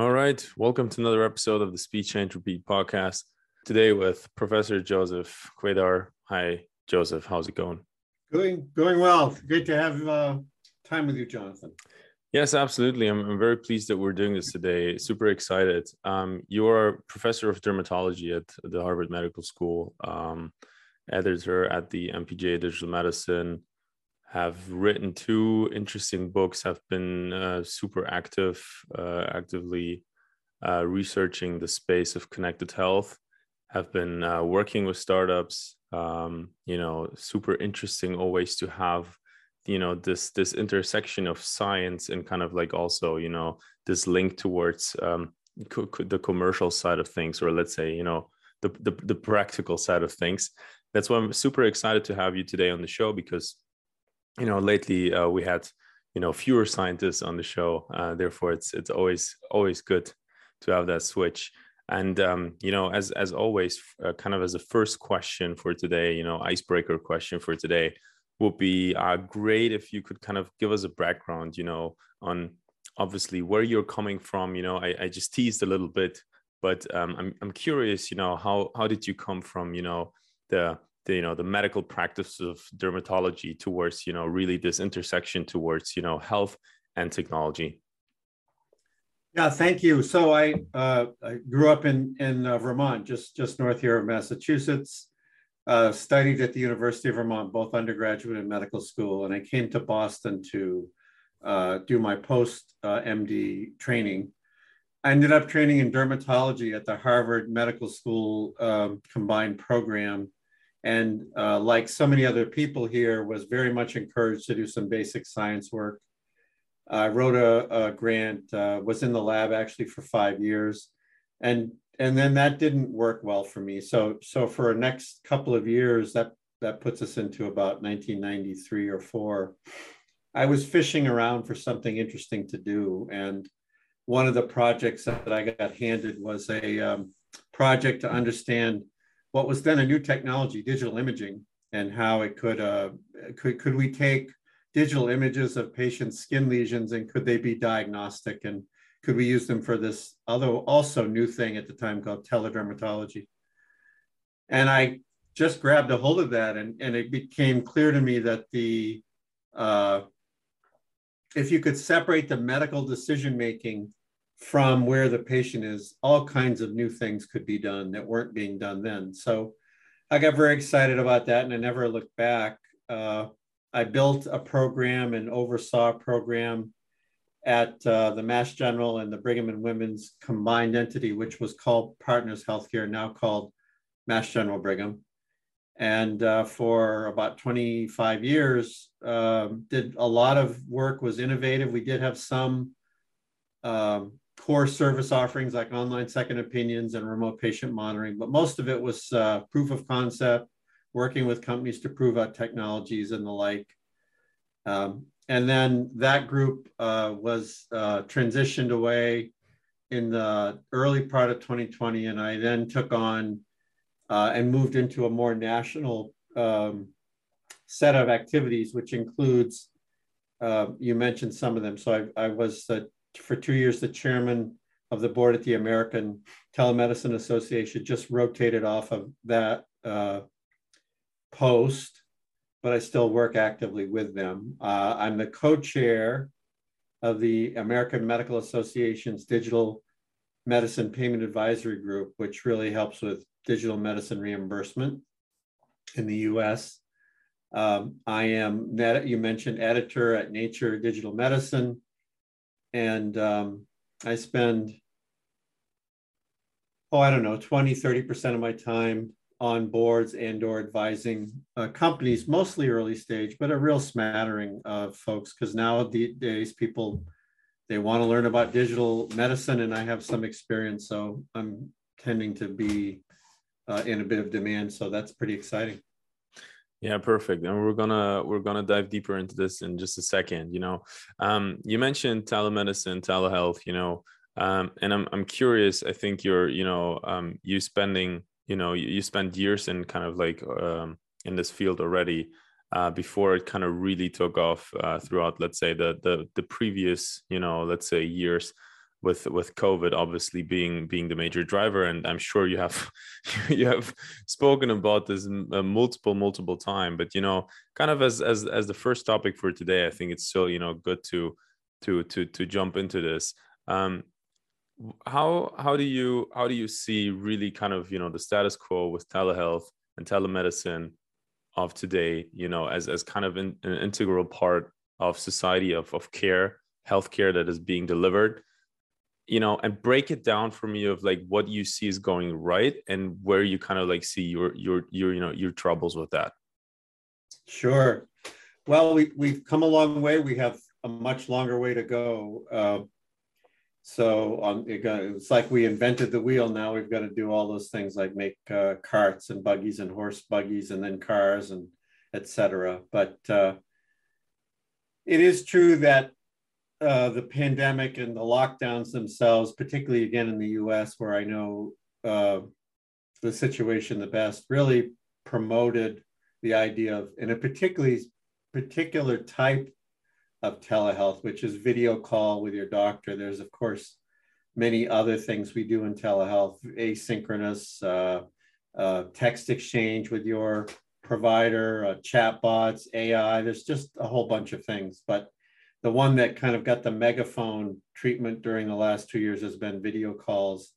All right. Welcome to another episode of the Speech Change Repeat podcast. Today with Professor Joseph Kvedar. Hi, Joseph. How's it going? Going going well. Great to have uh, time with you, Jonathan. Yes, absolutely. I'm, I'm very pleased that we're doing this today. Super excited. Um, you're professor of dermatology at the Harvard Medical School, um, editor at the npj Digital Medicine, have written two interesting books, have been uh, super active, uh, actively uh, researching the space of connected health, have been uh, working with startups. Um, you know, super interesting always to have, you know, this this intersection of science and kind of like also, you know, this link towards um, co- co- the commercial side of things, or let's say, you know, the, the the practical side of things. That's why I'm super excited to have you today on the show because you know lately uh, we had you know fewer scientists on the show uh, therefore it's it's always always good to have that switch. And um, you know as as always uh, kind of as a first question for today you know icebreaker question for today would be uh, great if you could kind of give us a background you know on obviously where you're coming from you know i, I just teased a little bit but um, I'm, I'm curious you know how how did you come from you know the the you know the medical practice of dermatology towards you know really this intersection towards you know health and technology. Yeah thank you. So i uh, i grew up in in uh, vermont just just north here of massachusetts uh, studied at the university of vermont both undergraduate and medical school and i came to boston to uh, do my post uh, md training. I ended up training in dermatology at the Harvard Medical School um, combined program and uh, like so many other people here was very much encouraged to do some basic science work. I wrote a, a grant uh, was in the lab actually for five years. And and then that didn't work well for me. So so for a next couple of years that that puts us into about 1993 or 4 i was fishing around for something interesting to do. And one of the projects that i got handed was a um, project to understand what was then a new technology, digital imaging, and how it could uh, could could we take digital images of patients' skin lesions and could they be diagnostic and could we use them for this other also new thing at the time called teledermatology? And I just grabbed a hold of that and, and it became clear to me that the uh, if you could separate the medical decision making from where the patient is, all kinds of new things could be done that weren't being done then. So I got very excited about that and I never looked back. Uh, I built a program and oversaw a program at uh, the Mass General and the Brigham and Women's combined entity, which was called Partners Healthcare, now called Mass General Brigham. And uh, for about 25 years, um, did a lot of work, was innovative. We did have some um, core service offerings like online second opinions and remote patient monitoring, but most of it was uh, proof of concept, working with companies to prove out technologies and the like. Um, and then that group uh, was uh, transitioned away in the early part of 2020, and I then took on uh, and moved into a more national um, set of activities, which includes, uh, you mentioned some of them. So I, I was for two years the chairman of the board at the American Telemedicine Association, just rotated off of that uh, post, but I still work actively with them. Uh, I'm the co-chair of the American Medical Association's Digital Medicine Payment Advisory Group, which really helps with digital medicine reimbursement in the US. Um, I am, you mentioned editor at Nature Digital Medicine and um, I spend, oh, I don't know, 20, 30% of my time on boards and or advising uh, companies, mostly early stage, but a real smattering of folks, because nowadays people, they want to learn about digital medicine and I have some experience, so I'm tending to be uh, in a bit of demand, so that's pretty exciting. Yeah, perfect. And we're gonna we're gonna dive deeper into this in just a second. You know, um, you mentioned telemedicine, telehealth. You know, um, and I'm I'm curious. I think you're you know um, you spending you know you, you spend years in kind of like um, in this field already uh, before it kind of really took off uh, throughout let's say the the the previous you know let's say years. With with COVID obviously being being the major driver, and I'm sure you have you have spoken about this uh, multiple multiple time. But you know, kind of as as as the first topic for today, I think it's still you know good to to to to jump into this. Um, how how do you how do you see really kind of you know the status quo with telehealth and telemedicine of today you know as as kind of in, an integral part of society of of care healthcare that is being delivered you know and break it down for me of like what you see is going right and where you kind of like see your your your you know your troubles with that sure well we, we've come a long way we have a much longer way to go uh, so um, it got, it's like we invented the wheel. Now we've got to do all those things like make uh, carts and buggies and horse buggies and then cars and etc. But uh, it is true that uh, the pandemic and the lockdowns themselves, particularly again in the U.S., where I know uh, the situation the best, really promoted the idea of, in a particularly particular type of telehealth, which is video call with your doctor. There's, of course, many other things we do in telehealth, asynchronous uh, uh, text exchange with your provider, uh, chatbots, AI. There's just a whole bunch of things. But the one that kind of got the megaphone treatment during the last two years has been video calls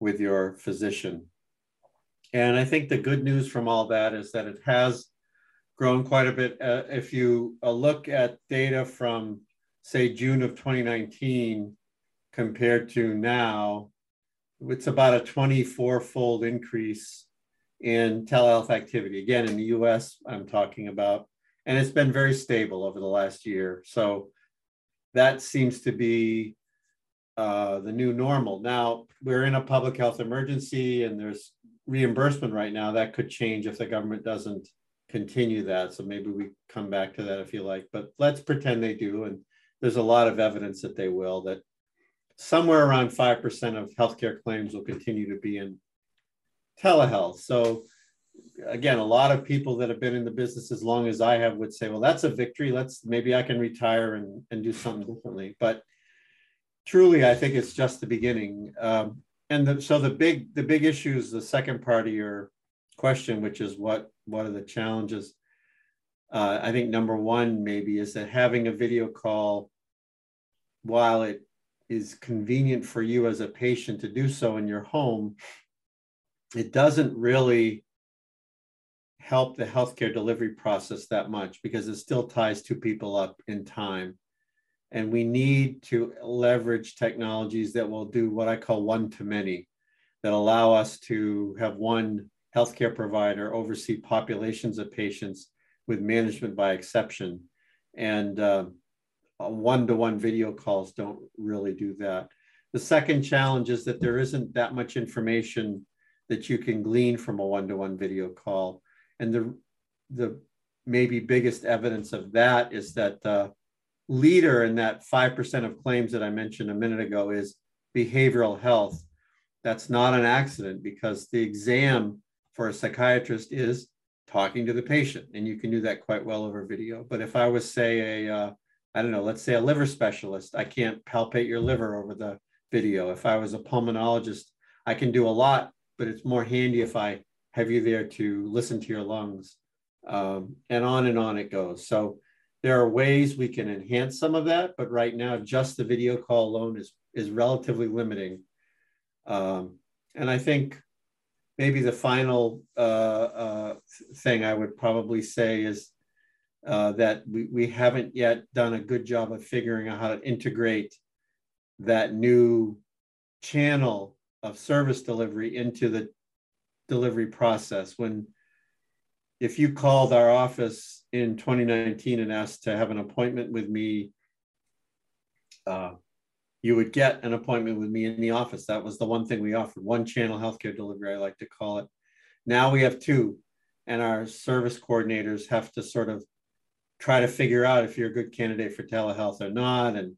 with your physician. And I think the good news from all that is that it has grown quite a bit. Uh, if you uh, look at data from, say, June of 2019 compared to now, it's about a 24 fold increase in telehealth activity. Again, in the US, I'm talking about, and it's been very stable over the last year. So that seems to be uh, the new normal. Now, we're in a public health emergency and there's reimbursement right now. That could change if the government doesn't continue that. So maybe we come back to that if you like, but let's pretend they do. And there's a lot of evidence that they will, that somewhere around 5% of healthcare claims will continue to be in telehealth. So again, a lot of people that have been in the business as long as I have would say, well, that's a victory. Let's maybe I can retire and, and do something differently. But truly, I think it's just the beginning. Um, and the, so the big the big issue is the second part of your question, which is what what are the challenges? Uh, I think number one maybe is that having a video call, while it is convenient for you as a patient to do so in your home, it doesn't really help the healthcare delivery process that much because it still ties two people up in time. And we need to leverage technologies that will do what I call one to many, that allow us to have one healthcare provider oversee populations of patients with management by exception. And uh, one-to-one video calls don't really do that. The second challenge is that there isn't that much information that you can glean from a one-to-one video call. And the, the maybe biggest evidence of that is that the leader in that 5% of claims that I mentioned a minute ago is behavioral health. That's not an accident because the exam for a psychiatrist is talking to the patient, and you can do that quite well over video. But if I was, say, a uh, I don't know, let's say a liver specialist, I can't palpate your liver over the video. If I was a pulmonologist, I can do a lot, but it's more handy if I have you there to listen to your lungs. Um, and on and on it goes. So there are ways we can enhance some of that, but right now, just the video call alone is, is relatively limiting. Um, and I think maybe the final uh, uh, thing I would probably say is uh, that we, we haven't yet done a good job of figuring out how to integrate that new channel of service delivery into the delivery process. When if you called our office in 2019 and asked to have an appointment with me, uh, you would get an appointment with me in the office. That was the one thing we offered, one channel healthcare delivery, I like to call it. Now we have two, and our service coordinators have to sort of try to figure out if you're a good candidate for telehealth or not. And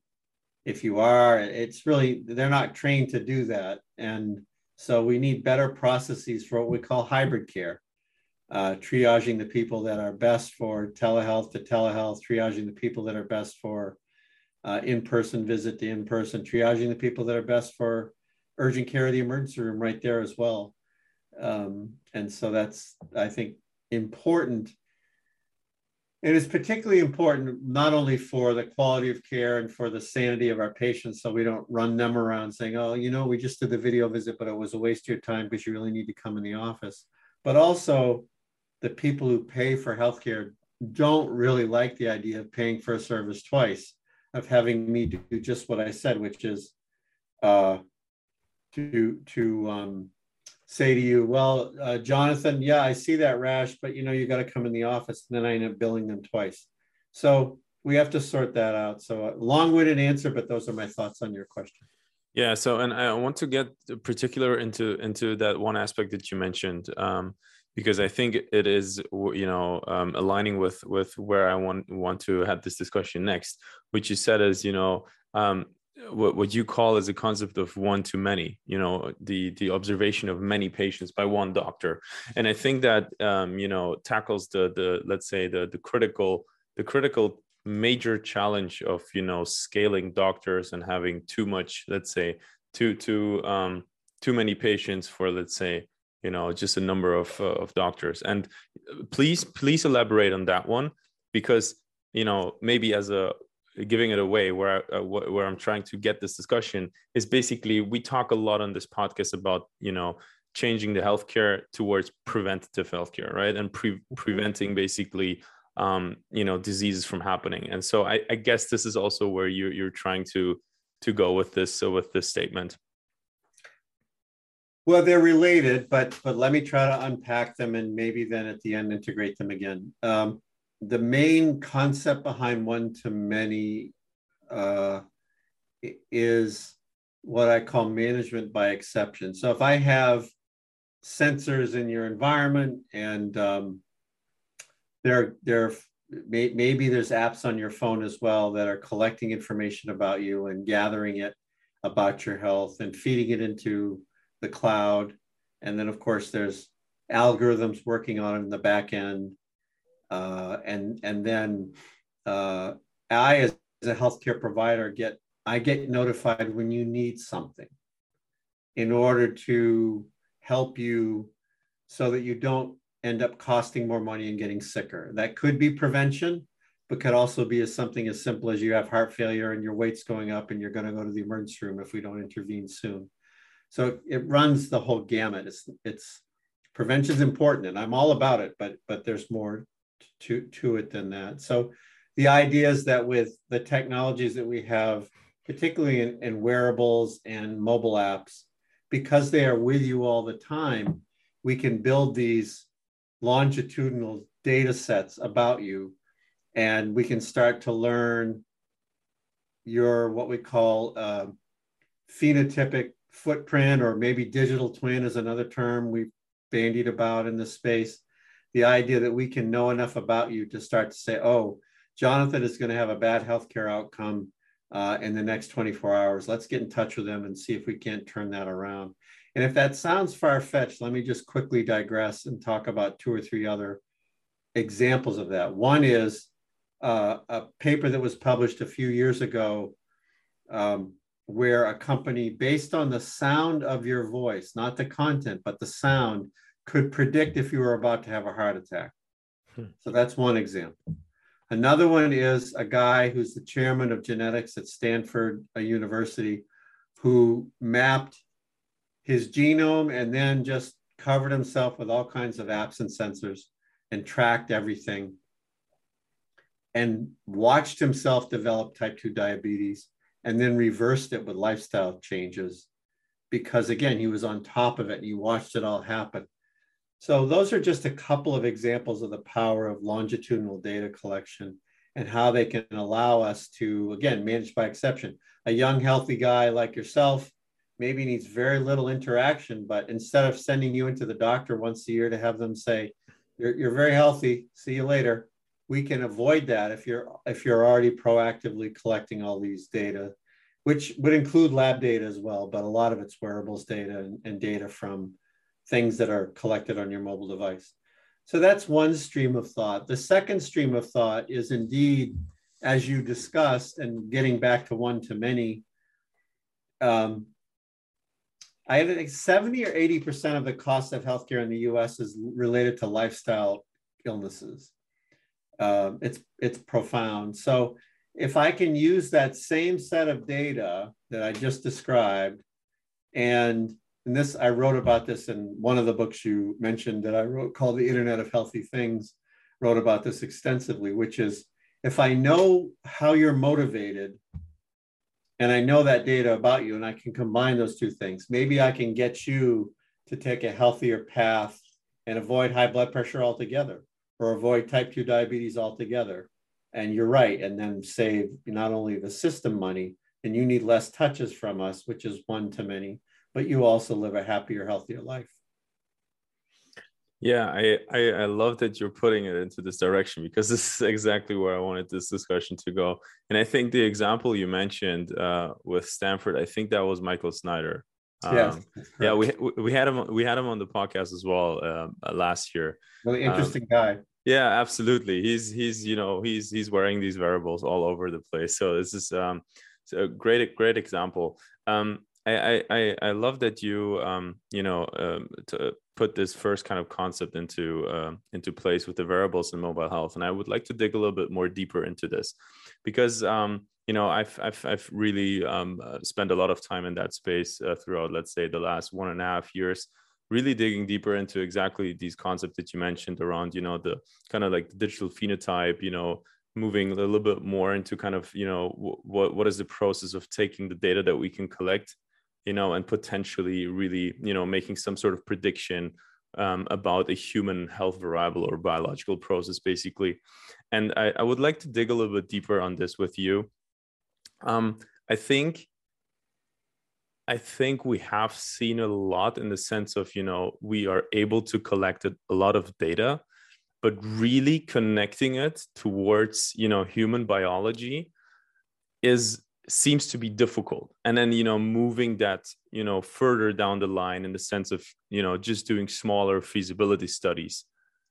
if you are, it's really, they're not trained to do that. And so we need better processes for what we call hybrid care, uh, triaging the people that are best for telehealth to telehealth, triaging the people that are best for uh, in-person visit to in-person, triaging the people that are best for urgent care of the emergency room right there as well. Um, and so that's, I think, important. And it's particularly important not only for the quality of care and for the sanity of our patients, so we don't run them around saying, oh, you know, we just did the video visit, but it was a waste of your time because you really need to come in the office. But also, the people who pay for healthcare don't really like the idea of paying for a service twice, of having me do just what I said, which is uh, to to um, say to you, well, uh, Jonathan, yeah, I see that rash, but you know, you got to come in the office. And then I end up billing them twice. So we have to sort that out. So long-winded answer, but those are my thoughts on your question. Yeah. So, and I want to get particular into into that one aspect that you mentioned, um, because I think it is, you know, um, aligning with with where I want want to have this discussion next, which you said is, you know, um, what, what you call as a concept of one to many you know the the observation of many patients by one doctor. And i think that um, you know tackles the the let's say the the critical the critical major challenge of you know scaling doctors and having too much let's say too too um too many patients for let's say you know just a number of uh, of doctors. And please please elaborate on that one because you know maybe as a giving it away where I, uh, where I'm trying to get this discussion is basically we talk a lot on this podcast about you know changing the healthcare towards preventative healthcare right? And pre- preventing basically um, you know diseases from happening. And so I, I guess this is also where you you're trying to to go with this so with this statement. Well they're related but but let me try to unpack them and maybe then at the end integrate them again. Um, the main concept behind one to many uh, is what I call management by exception. So if I have sensors in your environment and um, there, there may, maybe there's apps on your phone as well that are collecting information about you and gathering it about your health and feeding it into the cloud. And then of course there's algorithms working on it in the back end uh, and and then uh, I, as a healthcare provider, get I get notified when you need something in order to help you so that you don't end up costing more money and getting sicker. That could be prevention, but could also be as something as simple as you have heart failure and your weight's going up and you're going to go to the emergency room if we don't intervene soon. So it runs the whole gamut. It's it's prevention is important and I'm all about it, but but there's more to, to it than that. So the idea is that with the technologies that we have, particularly in, in wearables and mobile apps, because they are with you all the time, we can build these longitudinal data sets about you and we can start to learn your what we call uh, phenotypic footprint or maybe digital twin is another term we've bandied about in this space the idea that we can know enough about you to start to say, oh, Jonathan is going to have a bad healthcare outcome uh, in the next 24 hours. Let's get in touch with them and see if we can't turn that around. And if that sounds far fetched, let me just quickly digress and talk about two or three other examples of that. One is uh, a paper that was published a few years ago um, where a company, based on the sound of your voice, not the content, but the sound, could predict if you were about to have a heart attack. Hmm. So that's one example. Another one is a guy who's the chairman of genetics at Stanford University who mapped his genome and then just covered himself with all kinds of apps and sensors and tracked everything and watched himself develop type 2 diabetes and then reversed it with lifestyle changes because again he was on top of it and he watched it all happen so those are just a couple of examples of the power of longitudinal data collection and how they can allow us to, again, manage by exception. A young, healthy guy like yourself maybe needs very little interaction, but instead of sending you into the doctor once a year to have them say, you're, you're very healthy, see you later, we can avoid that if you're if you're already proactively collecting all these data, which would include lab data as well, but a lot of it's wearables data and, and data from things that are collected on your mobile device. So that's one stream of thought. The second stream of thought is indeed as you discussed, and getting back to one to many, um, I think 70 or 80% of the cost of healthcare in the US is related to lifestyle illnesses. Um, it's, it's profound. So if I can use that same set of data that I just described, and, and this, I wrote about this in one of the books you mentioned that I wrote called The Internet of Healthy Things, wrote about this extensively, which is if I know how you're motivated and I know that data about you and I can combine those two things, maybe I can get you to take a healthier path and avoid high blood pressure altogether or avoid type 2 diabetes altogether. And you're right, and then save not only the system money, and you need less touches from us, which is one to many, but you also live a happier, healthier life. Yeah, I, I, I love that you're putting it into this direction because this is exactly where I wanted this discussion to go. And I think the example you mentioned uh, with Stanford, I think that was Michael Snyder. Um, yeah, yeah, we we had him we had him on the podcast as well uh, last year. Really interesting um, guy. Yeah, absolutely. He's he's you know he's he's wearing these wearables all over the place. So this is um, a great great example. Um, I, I I love that you um you know um, to put this first kind of concept into uh, into place with the wearables in mobile health, and I would like to dig a little bit more deeper into this, because um you know I've I've I've really um uh, spent a lot of time in that space uh, throughout let's say the last one and a half years, really digging deeper into exactly these concepts that you mentioned around you know the kind of like digital phenotype you know moving a little bit more into kind of you know what what is the process of taking the data that we can collect you know, and potentially really, you know, making some sort of prediction um, about a human health variable or biological process, basically. And I, I, would like to dig a little bit deeper on this with you. Um, I think I think we have seen a lot in the sense of, you know, we are able to collect a lot of data, but really connecting it towards, you know, human biology is seems to be difficult. And then you know moving that you know further down the line in the sense of you know just doing smaller feasibility studies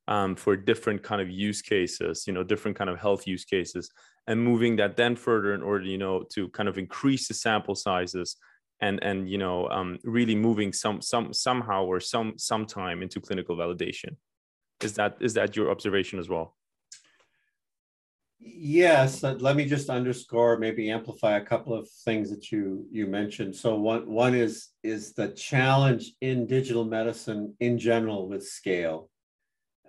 um, for different kind of use cases you know different kind of health use cases and moving that then further in order you know to kind of increase the sample sizes and and you know um, really moving some some somehow or some sometime into clinical validation. Is that is that your observation as well Yes, uh, let me just underscore, maybe amplify a couple of things that you you mentioned. So one one is is the challenge in digital medicine in general with scale,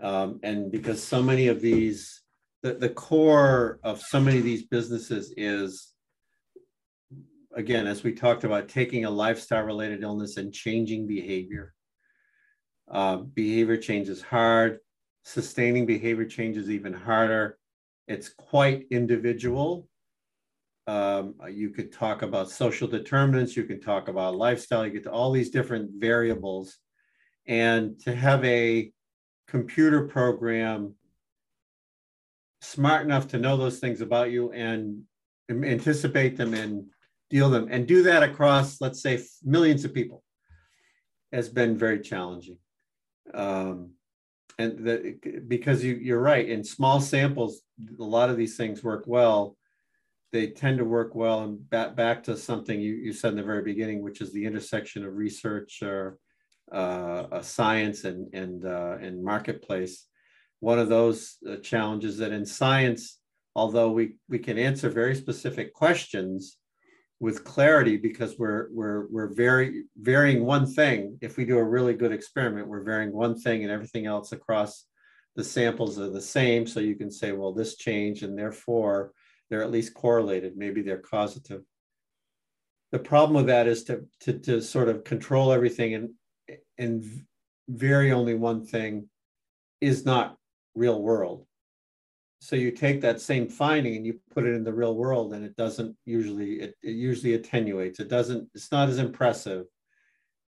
um, and because so many of these, the, the core of so many of these businesses is, again, as we talked about, taking a lifestyle related illness and changing behavior. Uh, behavior change is hard. Sustaining behavior change is even harder it's quite individual. Um, you could talk about social determinants, you can talk about lifestyle, you get to all these different variables. And to have a computer program smart enough to know those things about you and anticipate them and deal them and do that across, let's say, millions of people has been very challenging. Um, and because you, you're right in small samples a lot of these things work well. They tend to work well and back, back to something you, you said in the very beginning which is the intersection of research or uh, science and and uh, and marketplace. One of those uh, challenges that in science although we we can answer very specific questions with clarity because we're we're we're very varying one thing. If we do a really good experiment, we're varying one thing and everything else across the samples are the same. So you can say, well, this change and therefore they're at least correlated. Maybe they're causative. The problem with that is to, to, to sort of control everything and, and vary only one thing is not real world so you take that same finding and you put it in the real world and it doesn't usually it, it usually attenuates. It doesn't it's not as impressive.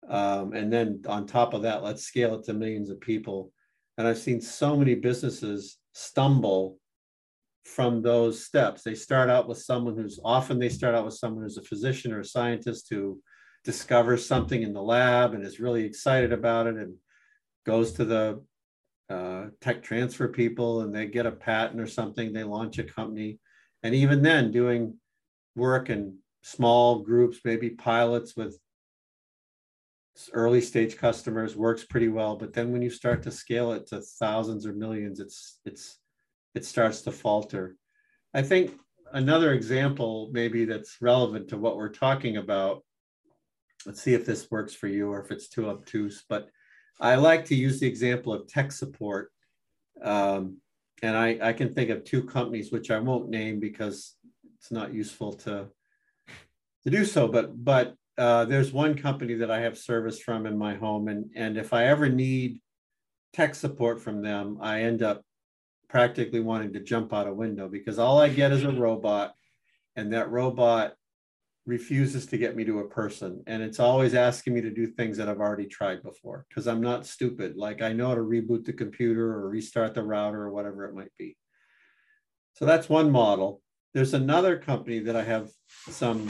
Um, and then on top of that let's scale it to millions of people. And i've seen so many businesses stumble from those steps. They start out with someone who's often they start out with someone who's a physician or a scientist who discovers something in the lab and is really excited about it and goes to the uh, tech transfer people and they get a patent or something, they launch a company And even then, doing work in small groups, maybe pilots with early stage customers works pretty well. But then when you start to scale it to thousands or millions, it's it's it starts to falter. I think another example maybe that's relevant to what we're talking about. Let's see if this works for you or if it's too obtuse, but I like to use the example of tech support. Um, and I, I can think of two companies, which I won't name because it's not useful to, to do so, but, but uh, there's one company that I have service from in my home. And, and if I ever need tech support from them, I end up practically wanting to jump out a window because all I get is a robot and that robot refuses to get me to a person and it's always asking me to do things that I've already tried before because I'm not stupid like I know how to reboot the computer or restart the router or whatever it might be. So that's one model. There's another company that I have some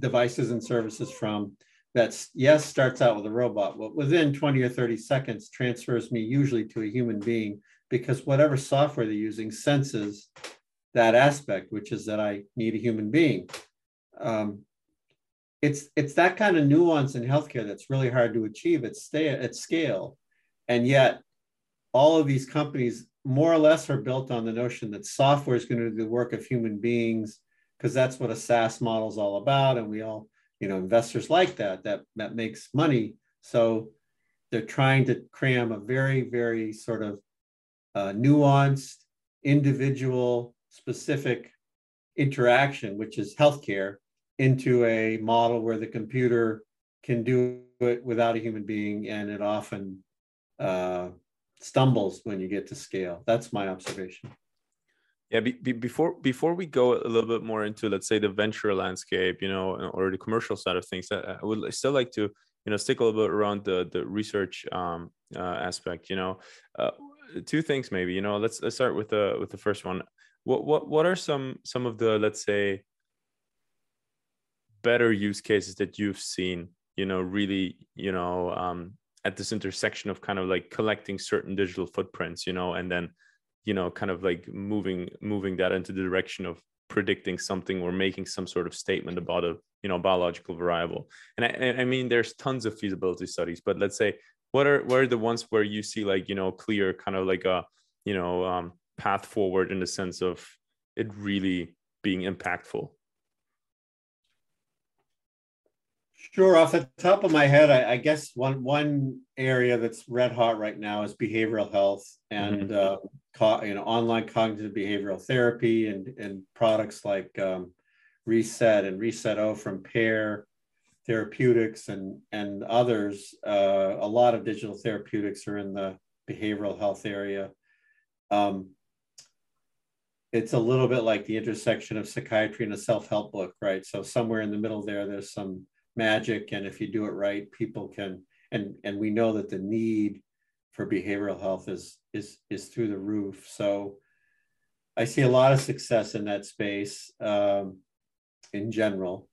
devices and services from that's yes starts out with a robot but within 20 or 30 seconds transfers me usually to a human being because whatever software they're using senses that aspect, which is that I need a human being. Um, it's it's that kind of nuance in healthcare that's really hard to achieve at stay at scale, and yet all of these companies more or less are built on the notion that software is going to do the work of human beings because that's what a SaaS model is all about, and we all you know investors like that that that makes money. So they're trying to cram a very very sort of uh, nuanced, individual, specific interaction, which is healthcare, into a model where the computer can do it without a human being, and it often uh, stumbles when you get to scale. That's my observation. Yeah, be, be, before before we go a little bit more into let's say the venture landscape, you know, or the commercial side of things, I, would still like to you know stick a little bit around the the research um, uh, aspect. You know, uh, two things maybe you know let's let's start with the with the first one what what what are some some of the let's say better use cases that you've seen you know really you know um at this intersection of kind of like collecting certain digital footprints you know and then you know kind of like moving moving that into the direction of predicting something or making some sort of statement about a you know biological variable. And I, I mean there's tons of feasibility studies but let's say what are what are the ones where you see like you know clear kind of like a you know um, path forward in the sense of it really being impactful Sure. Off the top of my head, I, I, guess one one area that's red hot right now is behavioral health and mm-hmm. uh, co- you know online cognitive behavioral therapy and and products like um, Reset and Reset O from Pear therapeutics and and others. Uh, a lot of digital therapeutics are in the behavioral health area. Um, it's a little bit like the intersection of psychiatry and a self-help book, right? So somewhere in the middle there, there's some magic, and if you do it right, people can. And and we know that the need for behavioral health is is is through the roof. So I see a lot of success in that space um, in general.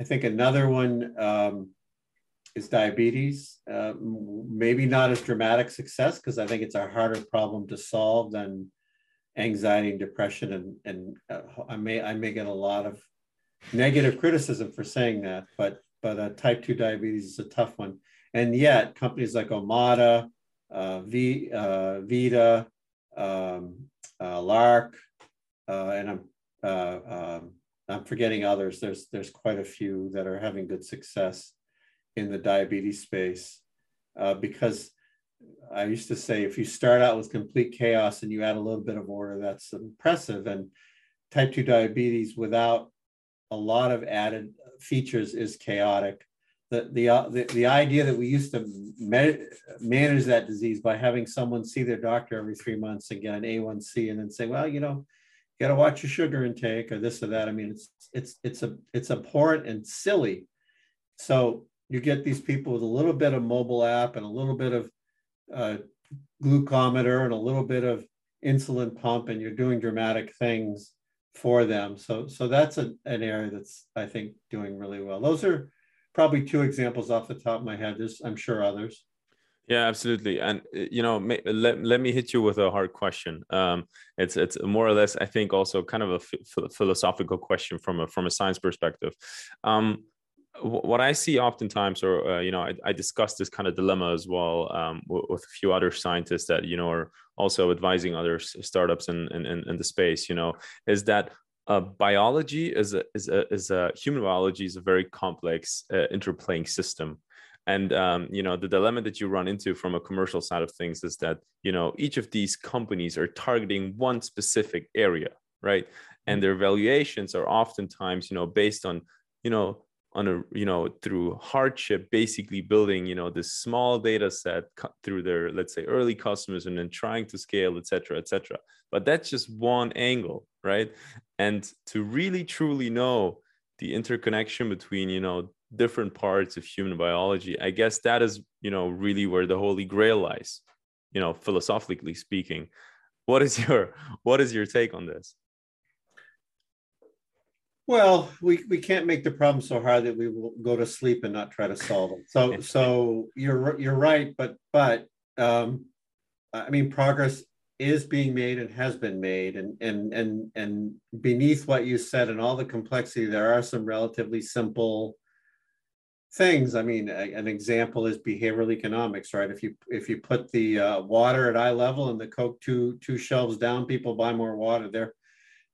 I think another one um, is diabetes. Uh, maybe not as dramatic success because I think it's a harder problem to solve than anxiety and depression. And, and uh, I may I may get a lot of negative criticism for saying that, but but uh, type two diabetes is a tough one. And yet, companies like Omada, uh, v, uh, Vida, um, uh, Lark, and I'm um, I'm forgetting others. There's there's quite a few that are having good success in the diabetes space uh, because I used to say if you start out with complete chaos and you add a little bit of order, that's impressive. And type 2 diabetes without a lot of added features is chaotic. The, the, uh, the, the idea that we used to manage that disease by having someone see their doctor every three months and get an A1C and then say, well, you know, got to watch your sugar intake or this or that. I mean, it's it's it's a it's abhorrent and silly. So you get these people with a little bit of mobile app and a little bit of uh, glucometer and a little bit of insulin pump, and you're doing dramatic things for them. So so that's a, an area that's I think doing really well. Those are probably two examples off the top of my head. There's I'm sure others. Yeah, absolutely. And you know, let, let me hit you with a hard question. Um, it's it's more or less, I think, also kind of a philosophical question from a from a science perspective. Um, what I see oftentimes, or uh, you know, I, I discuss this kind of dilemma as well um, with, with, a few other scientists that you know are also advising other startups in in, in the space. You know, is that uh, biology is a is a is a human biology is a very complex uh, interplaying system and um, you know the dilemma that you run into from a commercial side of things is that you know each of these companies are targeting one specific area right and their valuations are oftentimes you know based on you know on a you know through hardship basically building you know this small data set through their let's say early customers and then trying to scale etc etc but that's just one angle right? And to really truly know the interconnection between you know different parts of human biology i guess that is you know really where the holy grail lies you know philosophically speaking. What is your what is your take on this well we we can't make the problem so hard that we will go to sleep and not try to solve it so so you're you're right but but um i mean progress is being made and has been made and and and and beneath what you said and all the complexity there are some relatively simple things. I mean, a, an example is behavioral economics, right? If you if you put the uh, water at eye level and the Coke two two shelves down, people buy more water. There,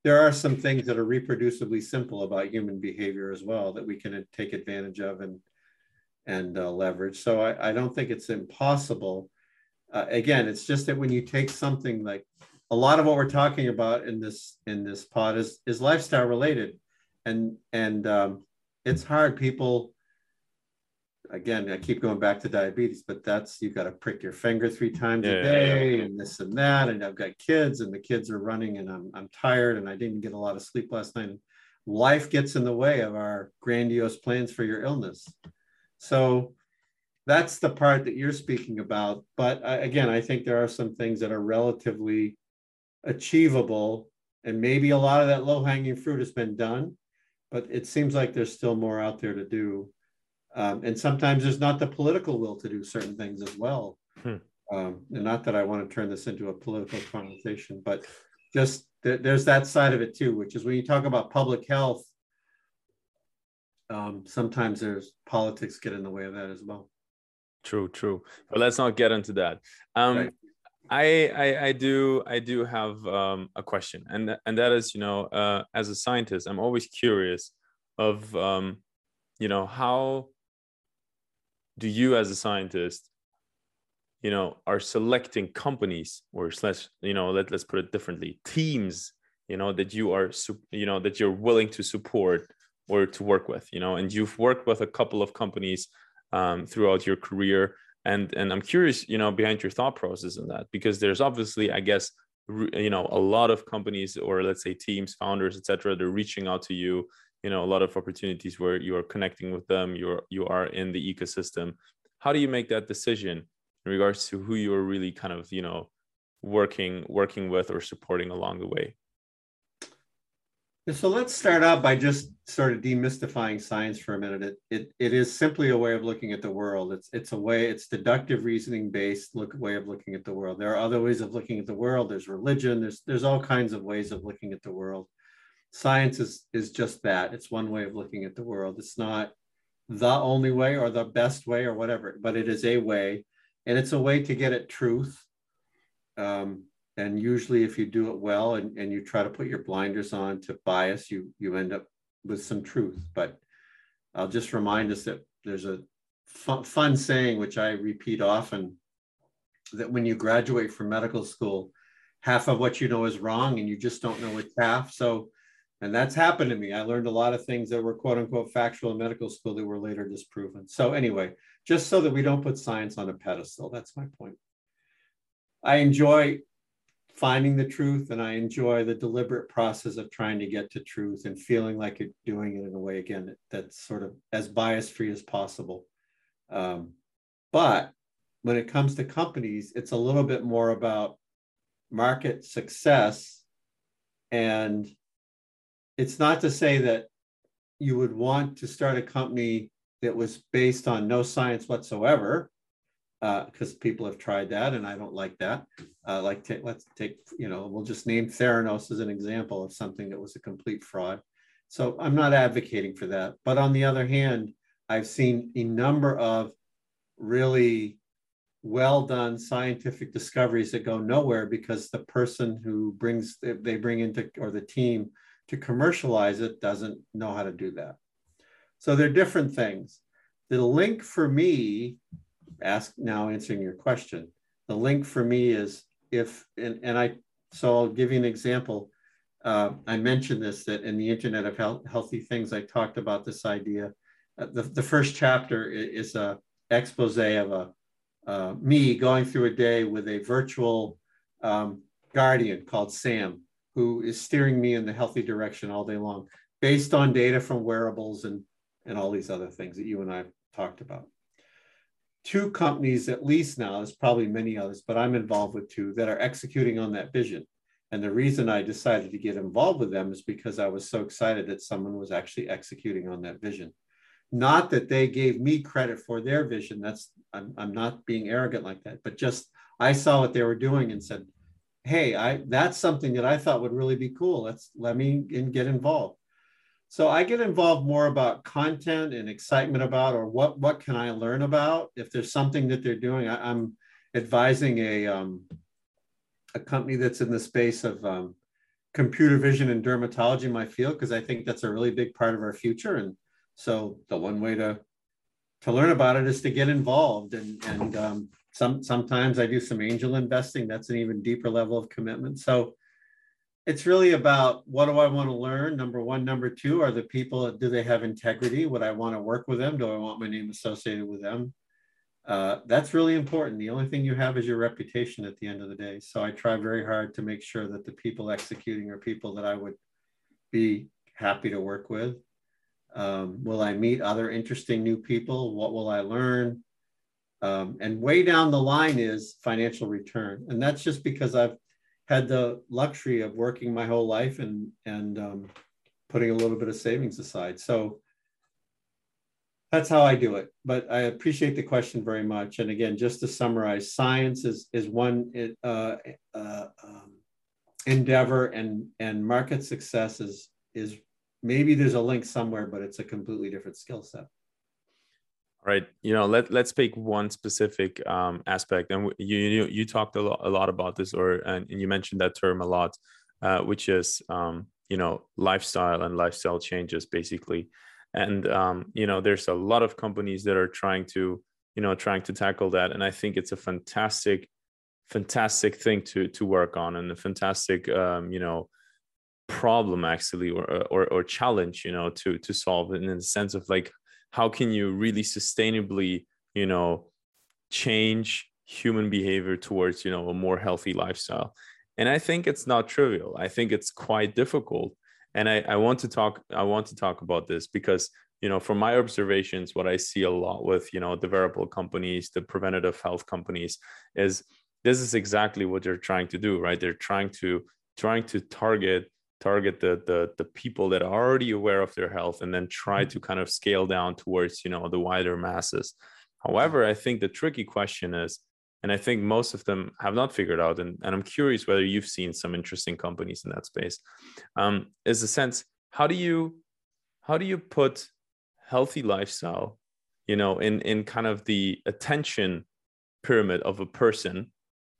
there are some things that are reproducibly simple about human behavior as well that we can take advantage of and and uh, leverage. So I, I don't think it's impossible. Uh, again, it's just that when you take something like a lot of what we're talking about in this in this pod is is lifestyle related, and and um, it's hard. People again, I keep going back to diabetes, but that's you've got to prick your finger three times yeah, a day yeah. and this and that. And I've got kids and the kids are running and I'm, I'm tired and I didn't get a lot of sleep last night. Life gets in the way of our grandiose plans for your illness. So that's the part that you're speaking about. But I, again, I think there are some things that are relatively achievable. And maybe a lot of that low hanging fruit has been done, but it seems like there's still more out there to do. Um, and sometimes there's not the political will to do certain things as well. Hmm. Um, and not that I want to turn this into a political conversation, but just th- there's that side of it too, which is when you talk about public health, um, sometimes there's politics get in the way of that as well. True, true. But let's not get into that. Um, right. I, I, I do I do have um, a question, and and that is, you know, uh, as a scientist, I'm always curious of um, you know how do you as a scientist you know are selecting companies or slash you know let, let's put it differently teams you know that you are you know that you're willing to support or to work with you know? And you've worked with a couple of companies um, throughout your career. And and i'm curious you know behind your thought process in that because there's obviously i guess you know a lot of companies or let's say teams founders etc they're reaching out to you you know a lot of opportunities where you are connecting with them you're you are in the ecosystem how do you make that decision in regards to who you are really kind of you know working working with or supporting along the way so let's start out by just sort of demystifying science for a minute. It, it, it is simply a way of looking at the world. It's, it's a way, it's deductive reasoning based look, way of looking at the world. There are other ways of looking at the world. There's religion, there's, there's all kinds of ways of looking at the world science is is just that. It's one way of looking at the world. It's not the only way or the best way or whatever but it is a way and it's a way to get at truth. Um, and usually if you do it well and, and you try to put your blinders on to bias you you end up with some truth. But i'll just remind us that there's a fun, fun saying which i repeat often that when you graduate from medical school half of what you know is wrong and you just don't know which half. So and that's happened to me. I learned a lot of things that were quote unquote factual in medical school that were later disproven. So, anyway, just so that we don't put science on a pedestal, that's my point. I enjoy finding the truth and I enjoy the deliberate process of trying to get to truth and feeling like you're doing it in a way, again, that's sort of as bias free as possible. Um, but when it comes to companies, it's a little bit more about market success and it's not to say that you would want to start a company that was based on no science whatsoever. because uh, people have tried that and I don't like that. Uh, like, t- let's take, you know, we'll just name Theranos as an example of something that was a complete fraud. So I'm not advocating for that. But on the other hand, I've seen a number of really well done scientific discoveries that go nowhere because the person who brings they bring into or the team to commercialize it doesn't know how to do that. So they're different things. The link for me, ask now answering your question, the link for me is if, and, and I, so I'll give you an example. Uh, I mentioned this that in the Internet of Health, Healthy Things, I talked about this idea. Uh, the, the first chapter is a expose of a uh, me going through a day with a virtual um, guardian called Sam, who is steering me in the healthy direction all day long, based on data from wearables and, and all these other things that you and I have talked about. Two companies, at least now, there's probably many others, but I'm involved with two that are executing on that vision. And the reason I decided to get involved with them is because I was so excited that someone was actually executing on that vision. Not that they gave me credit for their vision. That's I'm, I'm not being arrogant like that, but just I saw what they were doing and said, hey, I that's something that I thought would really be cool. Let's let me in, get involved. So I get involved more about content and excitement about, or what what can I learn about? If there's something that they're doing, I, am advising a um, a company that's in the space of um, computer vision and dermatology in my field because I think that's a really big part of our future. And so the one way to to learn about it is to get involved and and um, some sometimes I do some angel investing. That's an even deeper level of commitment. So it's really about what do I want to learn? Number one, number two, are the people do they have integrity? Would I want to work with them? Do I want my name associated with them? Uh, that's really important. The only thing you have is your reputation at the end of the day. So I try very hard to make sure that the people executing are people that I would be happy to work with. Um, will I meet other interesting new people? What will I learn? Um, and way down the line is financial return. And that's just because I've had the luxury of working my whole life and, and um, putting a little bit of savings aside. So that's how I do it. But I appreciate the question very much. And again, just to summarize, science is, is one uh, uh, um, endeavor and, and market success is, is maybe there's a link somewhere, but it's a completely different skill set. Right. You know, let let's pick one specific um, aspect, and you you you talked a lot, a lot about this, or and you mentioned that term a lot, uh, which is um, you know lifestyle and lifestyle changes basically, and um, you know there's a lot of companies that are trying to you know trying to tackle that, and I think it's a fantastic, fantastic thing to to work on, and a fantastic um, you know problem actually or, or or challenge you know to to solve in the sense of like how can you really sustainably you know change human behavior towards you know a more healthy lifestyle? And i think it's not trivial. I think it's quite difficult. And i, I want to talk i want to talk about this because you know from my observations what i see a lot with you know the wearable companies the preventative health companies is this is exactly what they're trying to do right? They're trying to trying to target target the, the the people that are already aware of their health and then try to kind of scale down towards you know the wider masses. However i think the tricky question is and i think most of them have not figured out and, and i'm curious whether you've seen some interesting companies in that space um, is the sense how do you how do you put healthy lifestyle you know in in kind of the attention pyramid of a person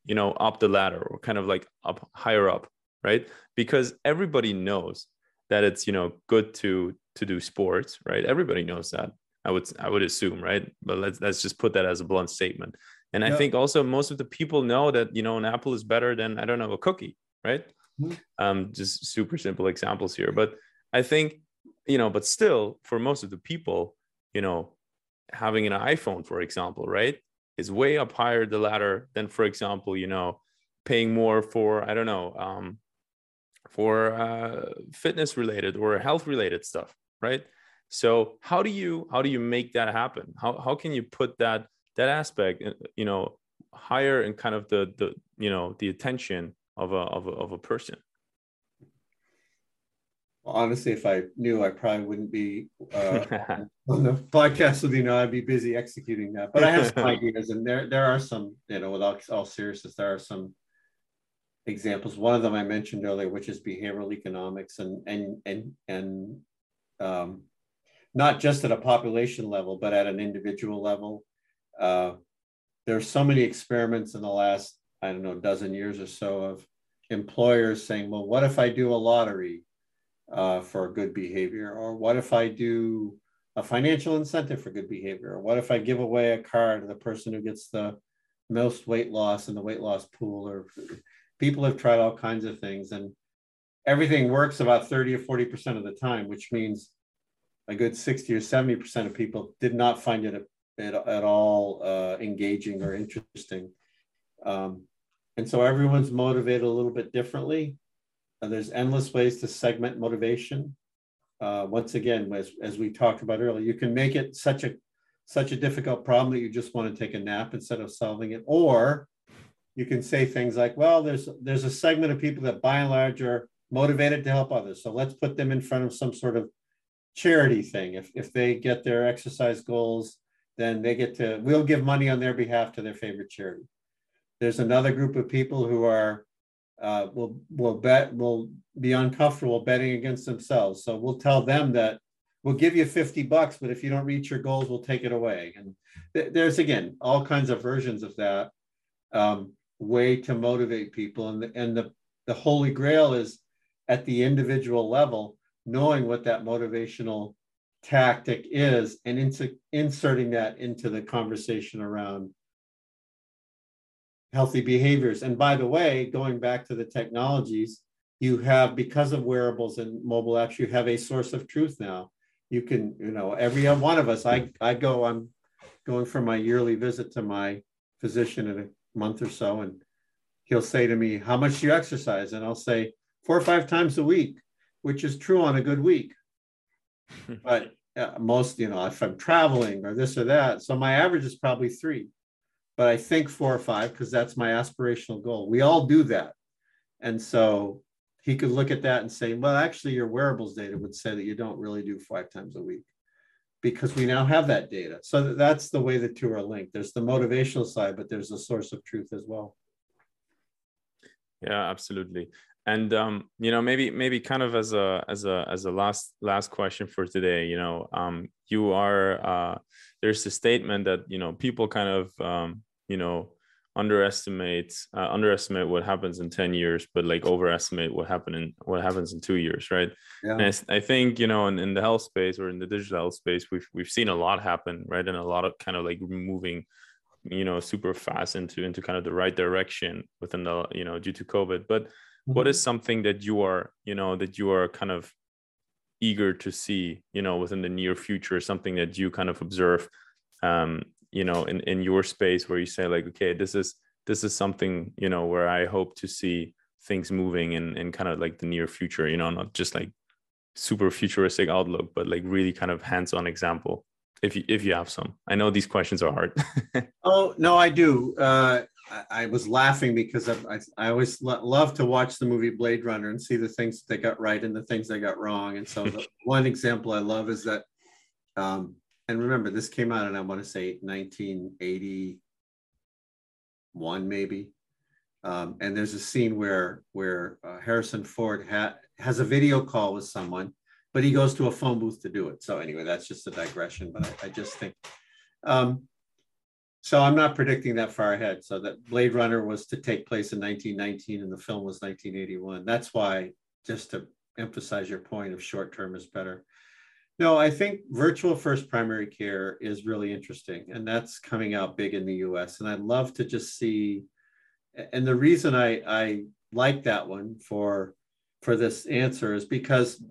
you know up the ladder or kind of like up higher up right? Because everybody knows that it's you know good to to do sports right? Everybody knows that i would i would assume right? But let's let's just put that as a blunt statement. And i think also most of the people know that you know an apple is better than i don't know a cookie right? Mm-hmm. um just super simple examples here. But i think you know but still for most of the people you know having an iphone for example right is way up higher the ladder than for example you know paying more for i don't know um for uh, fitness related or health related stuff right so how do you how do you make that happen how, how can you put that that aspect uh, you know higher in kind of the the you know the attention of a of a, of a person honestly, if I knew, I probably wouldn't be uh, on the podcast with you. Know I'd be busy executing that. But I have some ideas, and there there are some. You know, without all seriousness, there are some examples. One of them I mentioned earlier, which is behavioral economics, and and and and um, not just at a population level, but at an individual level. Uh, there's so many experiments in the last I don't know dozen years or so of employers saying, well, what if I do a lottery? uh, for good behavior? Or what if I do a financial incentive for good behavior? Or what if I give away a car to the person who gets the most weight loss in the weight loss pool? Or people have tried all kinds of things and everything works about 30 or 40% of the time, which means a good 60 or 70% of people did not find it at, at all uh, engaging or interesting. Um, and so everyone's motivated a little bit differently. Uh, there's endless ways to segment motivation. Uh, once again, as, as we talked about earlier, you can make it such a such a difficult problem that you just want to take a nap instead of solving it, or you can say things like, "Well, there's there's a segment of people that by and large are motivated to help others, so let's put them in front of some sort of charity thing. If if they get their exercise goals, then they get to we'll give money on their behalf to their favorite charity. There's another group of people who are uh, will will bet will be uncomfortable betting against themselves. So we'll tell them that we'll give you 50 bucks, but if you don't reach your goals, we'll take it away. And th- there's again all kinds of versions of that um, way to motivate people. And the, and the the holy grail is at the individual level, knowing what that motivational tactic is and into inserting that into the conversation around healthy behaviors. And by the way, going back to the technologies, you have, because of wearables and mobile apps, you have a source of truth now. You can, you know, every one of us, I, I go, I'm going for my yearly visit to my physician in a month or so, and he'll say to me, How much do you exercise? And I'll say, Four or five times a week, which is true on a good week. but uh, most, you know, if I'm traveling or this or that, so my average is probably three but I think four or five because that's my aspirational goal. We all do that. And so he could look at that and say, well, actually, your wearables data would say that you don't really do five times a week because we now have that data. So that's the way the two are linked. There's the motivational side, but there's a source of truth as well. Yeah, absolutely. And um, you know, maybe maybe kind of as a as a as a last last question for today, you know, um, you are uh, there's a statement that you know people kind of um, you know underestimate uh, underestimate what happens in 10 years but like overestimate what happened in what happens in two years right yeah. and I, I, think you know in, in the health space or in the digital health space we've we've seen a lot happen right and a lot of kind of like moving you know super fast into into kind of the right direction within the you know due to covid but mm-hmm. what is something that you are you know that you are kind of eager to see you know within the near future something that you kind of observe um you know in in your space where you say like okay this is this is something you know where i hope to see things moving in in kind of like the near future you know not just like super futuristic outlook but like really kind of hands-on example if you if you have some. I know these questions are hard. Oh no i do. Uh I, I was laughing because I, I, I always lo- love to watch the movie Blade Runner and see the things they got right and the things they got wrong. And so the one example I love is that um, and remember this came out in I want to say 1981 maybe. Um, and there's a scene where where uh, Harrison Ford ha- has a video call with someone, but he goes to a phone booth to do it. So anyway, that's just a digression. But I, I just think, um, so I'm not predicting that far ahead. So that Blade Runner was to take place in 1919, and the film was 1981. That's why, just to emphasize your point of short term is better. No, I think virtual first primary care is really interesting, and that's coming out big in the US. And I'd love to just see, and the reason I, I like that one for, for this answer is because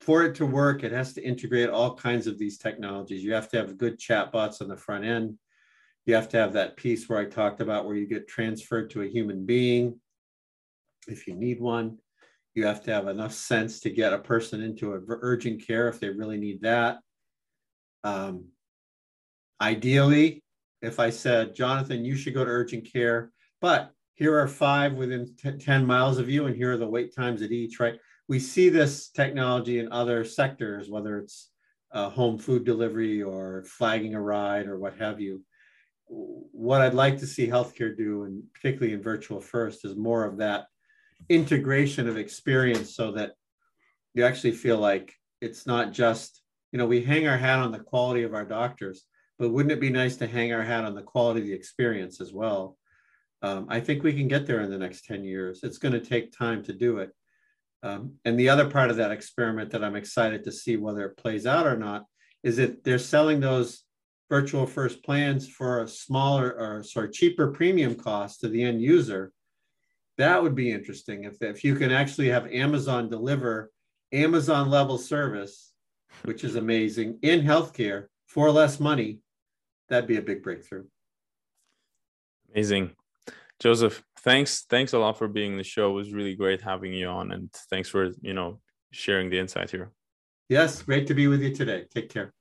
for it to work, it has to integrate all kinds of these technologies. You have to have good chatbots on the front end. You have to have that piece where I talked about where you get transferred to a human being if you need one. You have to have enough sense to get a person into a urgent care if they really need that. Um, ideally, if I said, Jonathan, you should go to urgent care, but here are five within 10 miles of you, and here are the wait times at each, right? we see this technology in other sectors, whether it's uh, home food delivery or flagging a ride or what have you. What I'd like to see healthcare do, and particularly in virtual first, is more of that integration of experience so that you actually feel like it's not just, you know, we hang our hat on the quality of our doctors, but wouldn't it be nice to hang our hat on the quality of the experience as well? Um, I think we can get there in the next 10 years. It's going to take time to do it. Um, and the other part of that experiment that I'm excited to see whether it plays out or not is that they're selling those virtual first plans for a smaller or sorry cheaper premium cost to the end user. That would be interesting if, if you can actually have Amazon deliver Amazon level service, which is amazing in healthcare for less money. That'd be a big breakthrough. Amazing. Joseph, thanks thanks a lot for being the show. It was really great having you on and thanks for, you know, sharing the insight here. Yes, great to be with you today. Take care.